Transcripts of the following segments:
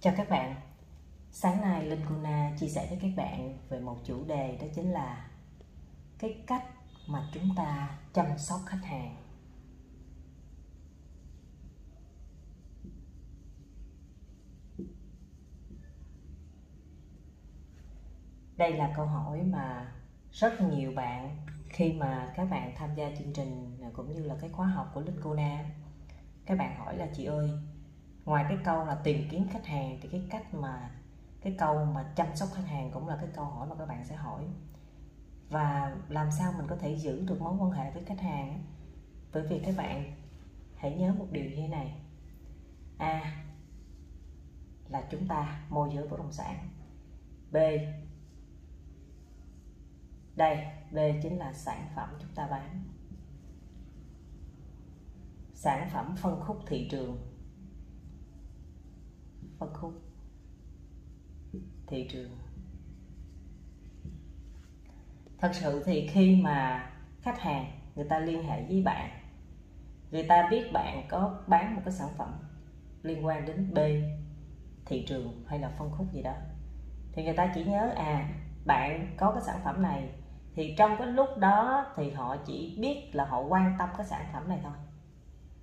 Chào các bạn. Sáng nay, Linh Kuna chia sẻ với các bạn về một chủ đề, đó chính là cái cách mà chúng ta chăm sóc khách hàng. Đây là câu hỏi mà rất nhiều bạn, khi mà các bạn tham gia chương trình, cũng như là cái khóa học của Linh Kuna, các bạn hỏi là, chị ơi ngoài cái câu là tìm kiếm khách hàng thì cái cách mà, cái câu mà chăm sóc khách hàng cũng là cái câu hỏi mà các bạn sẽ hỏi. Và làm sao mình có thể giữ được mối quan hệ với khách hàng bởi vì các bạn, hãy nhớ một điều như thế này. A là chúng ta môi giới bất động sản. B, đây, b chính là sản phẩm chúng ta bán. Sản phẩm phân khúc thị trường. Vâng phân khúc thị trường. Thật sự thì khi mà khách hàng người ta liên hệ với bạn, người ta biết bạn có bán một cái sản phẩm liên quan đến B, thị trường hay là phân khúc gì đó, thì người ta chỉ nhớ à bạn có cái sản phẩm này, thì trong cái lúc đó thì họ chỉ biết là họ quan tâm cái sản phẩm này thôi.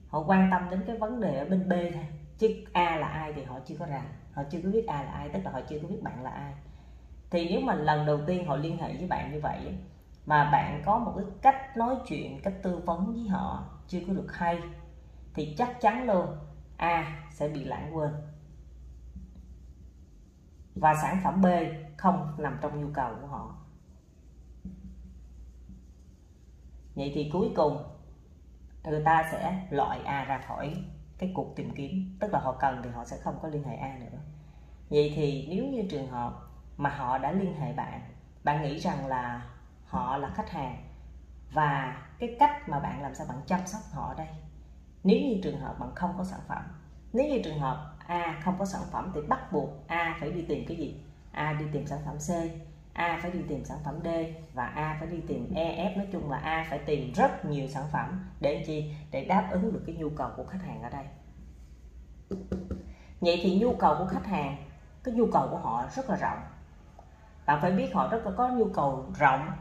Họ quan tâm đến cái vấn đề ở bên B thôi chứ A là ai thì họ chưa có rành họ chưa có biết A là ai, tức là họ chưa có biết bạn là ai. Thì nếu mà lần đầu tiên họ liên hệ với bạn như vậy, mà bạn có một cái cách nói chuyện, cách tư vấn với họ chưa có được hay, thì chắc chắn luôn A sẽ bị lãng quên. Và sản phẩm B không nằm trong nhu cầu của họ. Vậy thì cuối cùng, người ta sẽ loại A ra khỏi cái cuộc tìm kiếm, tức là họ cần thì họ sẽ không có liên hệ A nữa. Vậy thì nếu như trường hợp mà họ đã liên hệ bạn bạn nghĩ rằng là họ là khách hàng và cái cách mà bạn làm sao bạn chăm sóc họ đây? Nếu như trường hợp bạn không có sản phẩm, nếu như trường hợp A không có sản phẩm thì bắt buộc A phải đi tìm cái gì? A đi tìm sản phẩm C. A phải đi tìm sản phẩm D và A phải đi tìm E, F nói chung là A phải tìm rất nhiều sản phẩm để chi? Để đáp ứng được cái nhu cầu của khách hàng ở đây. Vậy thì nhu cầu của khách hàng cái nhu cầu của họ rất là rộng. Bạn phải biết họ rất là có nhu cầu rộng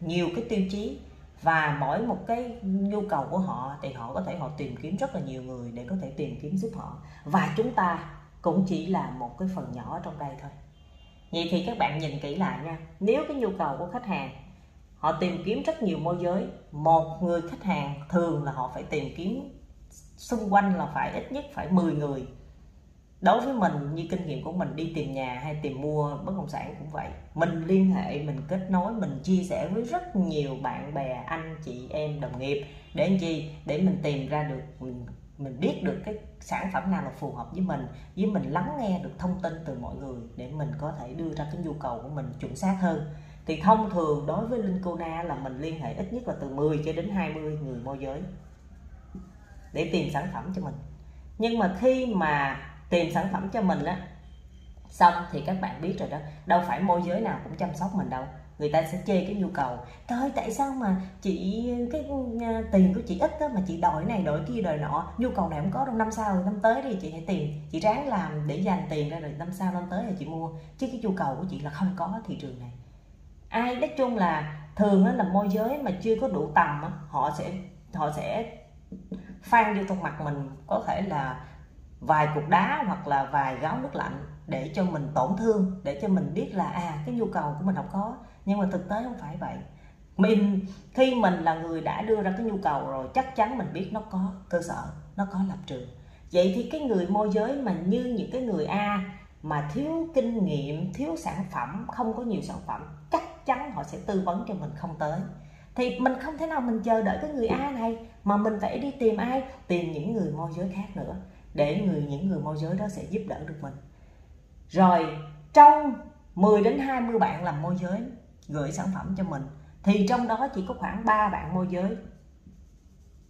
nhiều cái tiêu chí và mỗi một cái nhu cầu của họ thì họ có thể họ tìm kiếm rất là nhiều người để có thể tìm kiếm giúp họ. Và chúng ta cũng chỉ là một cái phần nhỏ trong đây thôi vậy thì các bạn nhìn kỹ lại nha. Nếu cái nhu cầu của khách hàng, họ tìm kiếm rất nhiều môi giới, một người khách hàng thường là họ phải tìm kiếm xung quanh là phải ít nhất phải 10 người. Đối với mình, như kinh nghiệm của mình, đi tìm nhà hay tìm mua bất động sản cũng vậy. Mình liên hệ, mình kết nối, mình chia sẻ với rất nhiều bạn bè, anh chị em, đồng nghiệp. Để làm chi để mình tìm ra được mình biết được cái sản phẩm nào là phù hợp với mình với mình lắng nghe được thông tin từ mọi người để mình có thể đưa ra cái nhu cầu của mình chuẩn xác hơn. Thì thông thường đối với Linh Kona là mình liên hệ ít nhất là từ 10 cho đến 20 người môi giới để tìm sản phẩm cho mình. Nhưng mà khi mà tìm sản phẩm cho mình á, xong thì các bạn biết rồi đó, đâu phải môi giới nào cũng chăm sóc mình đâu người ta sẽ chê cái nhu cầu. Thôi tại sao mà chị, cái à, tiền của chị ít đó mà chị đòi này, đòi kia, đòi nọ? Nhu cầu này không có đâu, năm sau, năm tới thì chị hãy tìm. Chị ráng làm để dành tiền ra rồi năm sau, năm tới thì chị mua. Chứ cái nhu cầu của chị là không có thị trường này. Ai, nói chung là thường là môi giới mà chưa có đủ tầm họ sẽ họ sẽ phan vô trong mặt mình. Có thể là vài cục đá hoặc là vài gáo nước lạnh để cho mình tổn thương, để cho mình biết là à cái nhu cầu của mình không có nhưng mà thực tế không phải vậy. Mình, khi mình là người đã đưa ra cái nhu cầu rồi, chắc chắn mình biết nó có cơ sở, nó có lập trường. Vậy thì cái người môi giới mà như những cái người a mà thiếu kinh nghiệm, thiếu sản phẩm, không có nhiều sản phẩm, chắc chắn họ sẽ tư vấn cho mình không tới. Thì mình không thể nào mình chờ đợi cái người A này mà mình phải đi tìm ai? Tìm những người môi giới khác nữa, để người, những người môi giới đó sẽ giúp đỡ được mình. Rồi, trong 10 đến 20 bạn làm môi giới gửi sản phẩm cho mình. Thì trong đó chỉ có khoảng 3 bạn môi giới.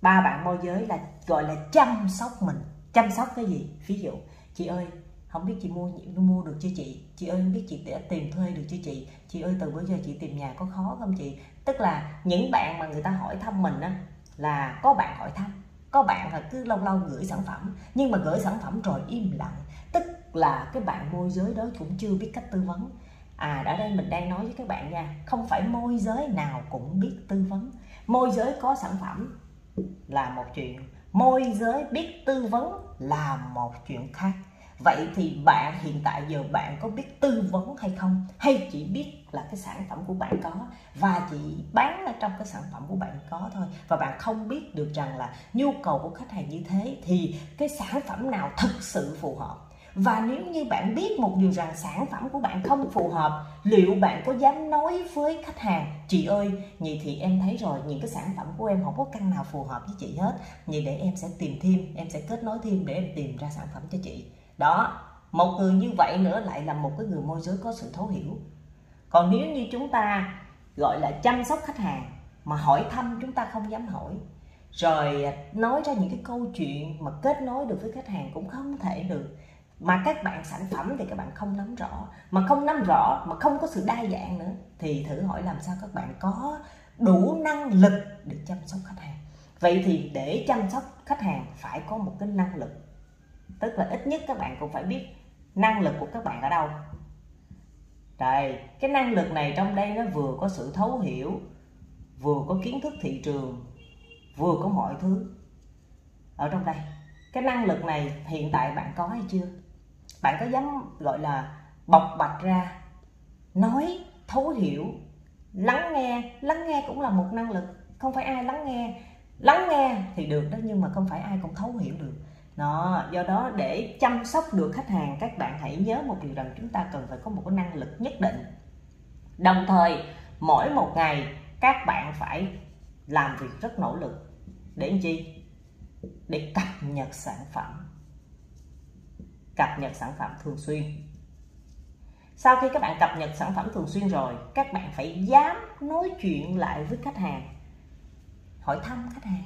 Ba bạn môi giới là, gọi là chăm sóc mình. Chăm sóc cái gì? Ví dụ, chị ơi, không biết chị mua mua được chưa chị? Chị ơi, không biết chị đã tìm thuê được chưa chị? Chị ơi, từ bữa giờ chị tìm nhà có khó không chị? Tức là những bạn mà người ta hỏi thăm mình á, là có bạn hỏi thăm, có bạn là cứ lâu lâu gửi sản phẩm. Nhưng mà gửi sản phẩm rồi im lặng. Tức là cái bạn môi giới đó cũng chưa biết cách tư vấn à ở đây mình đang nói với các bạn nha. Không phải môi giới nào cũng biết tư vấn. Môi giới có sản phẩm là một chuyện. Môi giới biết tư vấn là một chuyện khác. Vậy thì bạn, hiện tại giờ bạn có biết tư vấn hay không? Hay chỉ biết là cái sản phẩm của bạn có và chỉ bán ở trong cái sản phẩm của bạn có thôi? Và bạn không biết được rằng là nhu cầu của khách hàng như thế thì cái sản phẩm nào thực sự phù hợp? Và nếu như bạn biết một điều rằng sản phẩm của bạn không phù hợp, liệu bạn có dám nói với khách hàng, chị ơi vậy thì em thấy rồi, những cái sản phẩm của em không có căn nào phù hợp với chị hết vậy để em sẽ tìm thêm, em sẽ kết nối thêm để em tìm ra sản phẩm cho chị. Đó, một người như vậy nữa lại là một cái người môi giới có sự thấu hiểu. Còn nếu như chúng ta gọi là chăm sóc khách hàng mà hỏi thăm chúng ta không dám hỏi, rồi nói ra những cái câu chuyện mà kết nối được với khách hàng cũng không thể được mà các bạn sản phẩm thì các bạn không nắm rõ. Mà không nắm rõ, mà không có sự đa dạng nữa, thì thử hỏi làm sao các bạn có đủ năng lực để chăm sóc khách hàng. Vậy thì để chăm sóc khách hàng phải có một cái năng lực. Tức là ít nhất các bạn cũng phải biết năng lực của các bạn ở đâu. Đây, cái năng lực này trong đây nó vừa có sự thấu hiểu, vừa có kiến thức thị trường, vừa có mọi thứ ở trong đây. Cái năng lực này hiện tại bạn có hay chưa? Bạn có dám, gọi là, bộc bạch ra, nói, thấu hiểu, lắng nghe lắng nghe cũng là một năng lực, không phải ai lắng nghe. Lắng nghe thì được đó, nhưng mà không phải ai cũng thấu hiểu được. Đó, do đó để chăm sóc được khách hàng, các bạn hãy nhớ một điều rằng chúng ta cần phải có một cái năng lực nhất định. Đồng thời, mỗi một ngày, các bạn phải làm việc rất nỗ lực. Để làm chi? Để cập nhật sản phẩm cập nhật sản phẩm thường xuyên. Sau khi các bạn cập nhật sản phẩm thường xuyên rồi các bạn phải dám nói chuyện lại với khách hàng. Hỏi thăm khách hàng.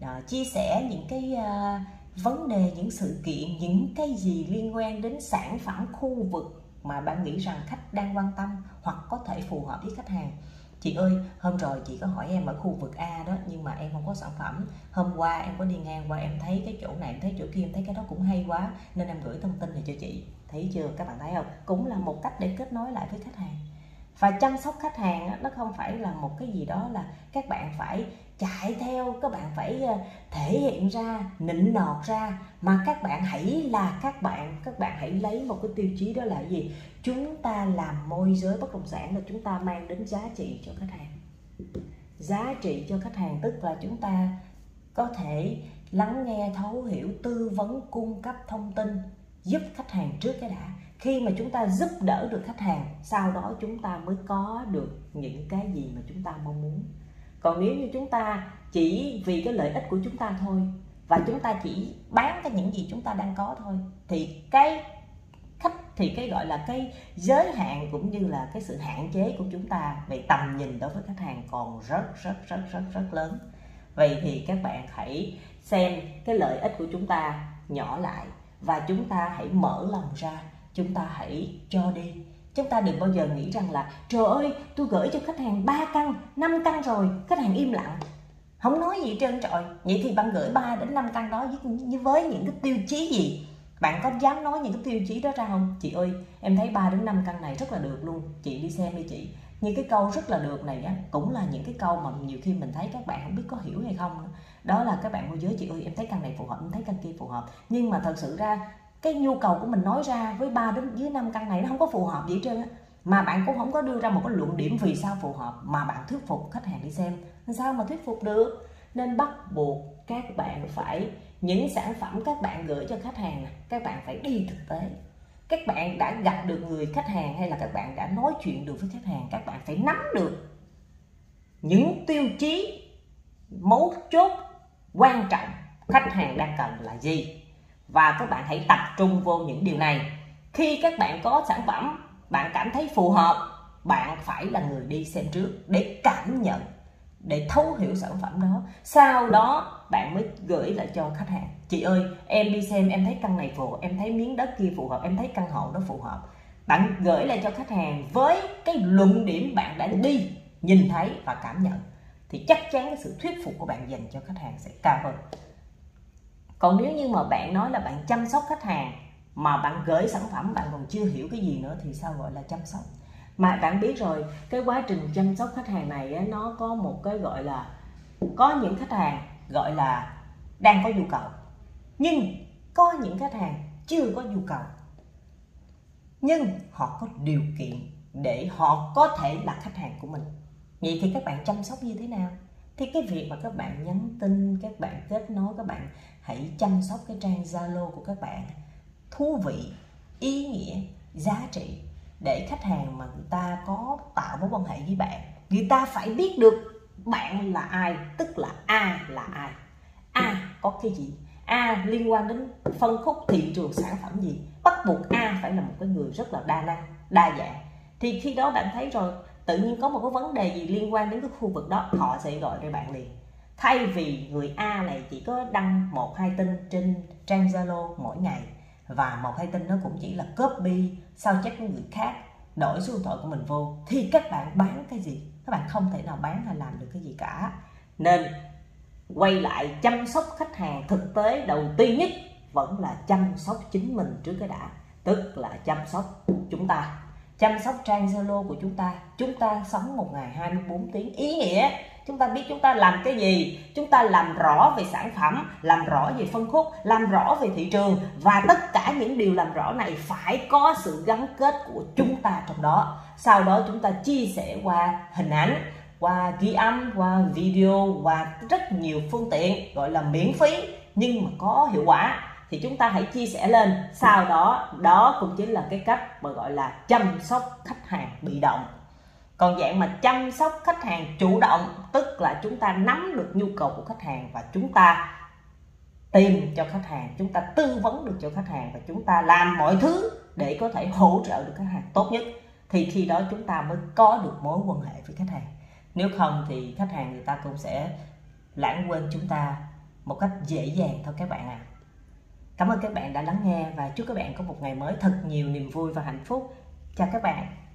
Đó, chia sẻ những cái uh, vấn đề những sự kiện những cái gì liên quan đến sản phẩm khu vực mà bạn nghĩ rằng khách đang quan tâm hoặc có thể phù hợp với khách hàng chị ơi, hôm rồi chị có hỏi em ở khu vực A đó, nhưng mà em không có sản phẩm. Hôm qua em có đi ngang qua, em thấy cái chỗ này, em thấy chỗ kia, em thấy cái đó cũng hay quá, nên em gửi thông tin này cho chị. Thấy chưa, các bạn thấy không? Cũng là một cách để kết nối lại với khách hàng. Và chăm sóc khách hàng nó không phải là một cái gì đó là các bạn phải chạy theo, các bạn phải ờ, thể hiện ra, nịnh nọt ra. Mà các bạn hãy là các bạn các bạn hãy lấy một cái tiêu chí đó là gì? Chúng ta làm môi giới bất động sản là chúng ta mang đến giá trị cho khách hàng. Giá trị cho khách hàng, tức là chúng ta có thể lắng nghe, thấu hiểu, tư vấn, cung cấp thông tin, giúp khách hàng trước cái đã. Khi mà chúng ta giúp đỡ được khách hàng, sau đó chúng ta mới có được những cái gì mà chúng ta mong muốn còn nếu như chúng ta chỉ vì cái lợi ích của chúng ta thôi và chúng ta chỉ bán cái những gì chúng ta đang có thôi, thì cái khách, thì cái gọi là cái giới hạn cũng như là cái sự hạn chế của chúng ta về tầm nhìn đối với khách hàng còn rất rất rất rất rất lớn. Vậy thì các bạn hãy xem cái lợi ích của chúng ta nhỏ lại và chúng ta hãy mở lòng ra, chúng ta hãy cho đi chúng ta đừng bao giờ nghĩ rằng là trời ơi tôi gửi cho khách hàng 3 căn 5 căn rồi khách hàng im lặng. Không nói gì trơn trọi vậy thì bạn gửi 3 đến 5 căn đó với, với những cái tiêu chí gì? Bạn có dám nói những cái tiêu chí đó ra không? Chị ơi em thấy 3 đến 5 căn này rất là được luôn. Chị đi xem đi chị. Như cái câu rất là được này á cũng là những cái câu mà nhiều khi mình thấy các bạn không biết có hiểu hay không đó là các bạn môi giới chị ơi em thấy căn này phù hợp em thấy căn kia phù hợp. Nhưng mà thật sự ra cái nhu cầu của mình nói ra với 3 đến, dưới 5 căn này nó không có phù hợp gì hết trơn á. Mà bạn cũng không có đưa ra một cái luận điểm vì sao phù hợp mà bạn thuyết phục khách hàng đi xem. Sao mà thuyết phục được? Nên bắt buộc các bạn phải, những sản phẩm các bạn gửi cho khách hàng các bạn phải đi thực tế. Các bạn đã gặp được người khách hàng hay là các bạn đã nói chuyện được với khách hàng, các bạn phải nắm được những tiêu chí mấu chốt quan trọng khách hàng đang cần là gì và các bạn hãy tập trung vô những điều này. Khi các bạn có sản phẩm, bạn cảm thấy phù hợp, bạn phải là người đi xem trước để cảm nhận, để thấu hiểu sản phẩm đó. Sau đó, bạn mới gửi lại cho khách hàng. Chị ơi, em đi xem, em thấy căn này phù hợp em thấy miếng đất kia phù hợp, em thấy căn hộ đó phù hợp. Bạn gửi lại cho khách hàng với cái luận điểm bạn đã đi nhìn thấy và cảm nhận. Thì chắc chắn cái sự thuyết phục của bạn dành cho khách hàng sẽ cao hơn còn nếu như mà bạn nói là bạn chăm sóc khách hàng mà bạn gửi sản phẩm, bạn còn chưa hiểu cái gì nữa thì sao gọi là chăm sóc? Mà bạn biết rồi, cái quá trình chăm sóc khách hàng này nó có một cái gọi là, có những khách hàng gọi là đang có nhu cầu, nhưng có những khách hàng chưa có nhu cầu. Nhưng họ có điều kiện để họ có thể là khách hàng của mình. Vậy thì các bạn chăm sóc như thế nào? Thì cái việc mà các bạn nhắn tin, các bạn kết nối, các bạn hãy chăm sóc cái trang zalo của các bạn thú vị, ý nghĩa, giá trị để khách hàng mà người ta có tạo mối quan hệ với bạn, người ta phải biết được bạn là ai, tức là a là ai. A có cái gì? A liên quan đến phân khúc thị trường sản phẩm gì? Bắt buộc a phải là một cái người rất là đa năng, đa dạng. Thì khi đó bạn thấy rồi tự nhiên có một cái vấn đề gì liên quan đến cái khu vực đó, họ sẽ gọi cho bạn liền. Thay vì người A này chỉ có đăng một hai tin trên trang Zalo mỗi ngày, và một hai tin nó cũng chỉ là copy sao chép của người khác, đổi số điện thoại của mình vô, thì các bạn bán cái gì? Các bạn không thể nào bán hay làm được cái gì cả. Nên quay lại chăm sóc khách hàng thực tế đầu tiên nhất vẫn là chăm sóc chính mình trước cái đã, tức là chăm sóc chúng ta chăm sóc trang Zalo của chúng ta. Chúng ta sống một ngày 24 tiếng. Ý nghĩa, chúng ta biết chúng ta làm cái gì. Chúng ta làm rõ về sản phẩm, làm rõ về phân khúc, làm rõ về thị trường. Và tất cả những điều làm rõ này phải có sự gắn kết của chúng ta trong đó. Sau đó chúng ta chia sẻ qua hình ảnh, qua ghi âm, qua video, qua rất nhiều phương tiện, gọi là miễn phí, nhưng mà có hiệu quả thì chúng ta hãy chia sẻ lên. Sau đó đó cũng chính là cái cách mà gọi là chăm sóc khách hàng bị động. Còn dạng mà chăm sóc khách hàng chủ động, tức là chúng ta nắm được nhu cầu của khách hàng và chúng ta tìm cho khách hàng, chúng ta tư vấn được cho khách hàng và chúng ta làm mọi thứ để có thể hỗ trợ được khách hàng tốt nhất, thì khi đó chúng ta mới có được mối quan hệ với khách hàng. Nếu không thì khách hàng người ta cũng sẽ lãng quên chúng ta một cách dễ dàng thôi các bạn ạ. à cảm ơn các bạn đã lắng nghe và chúc các bạn có một ngày mới thật nhiều niềm vui và hạnh phúc. Chào các bạn.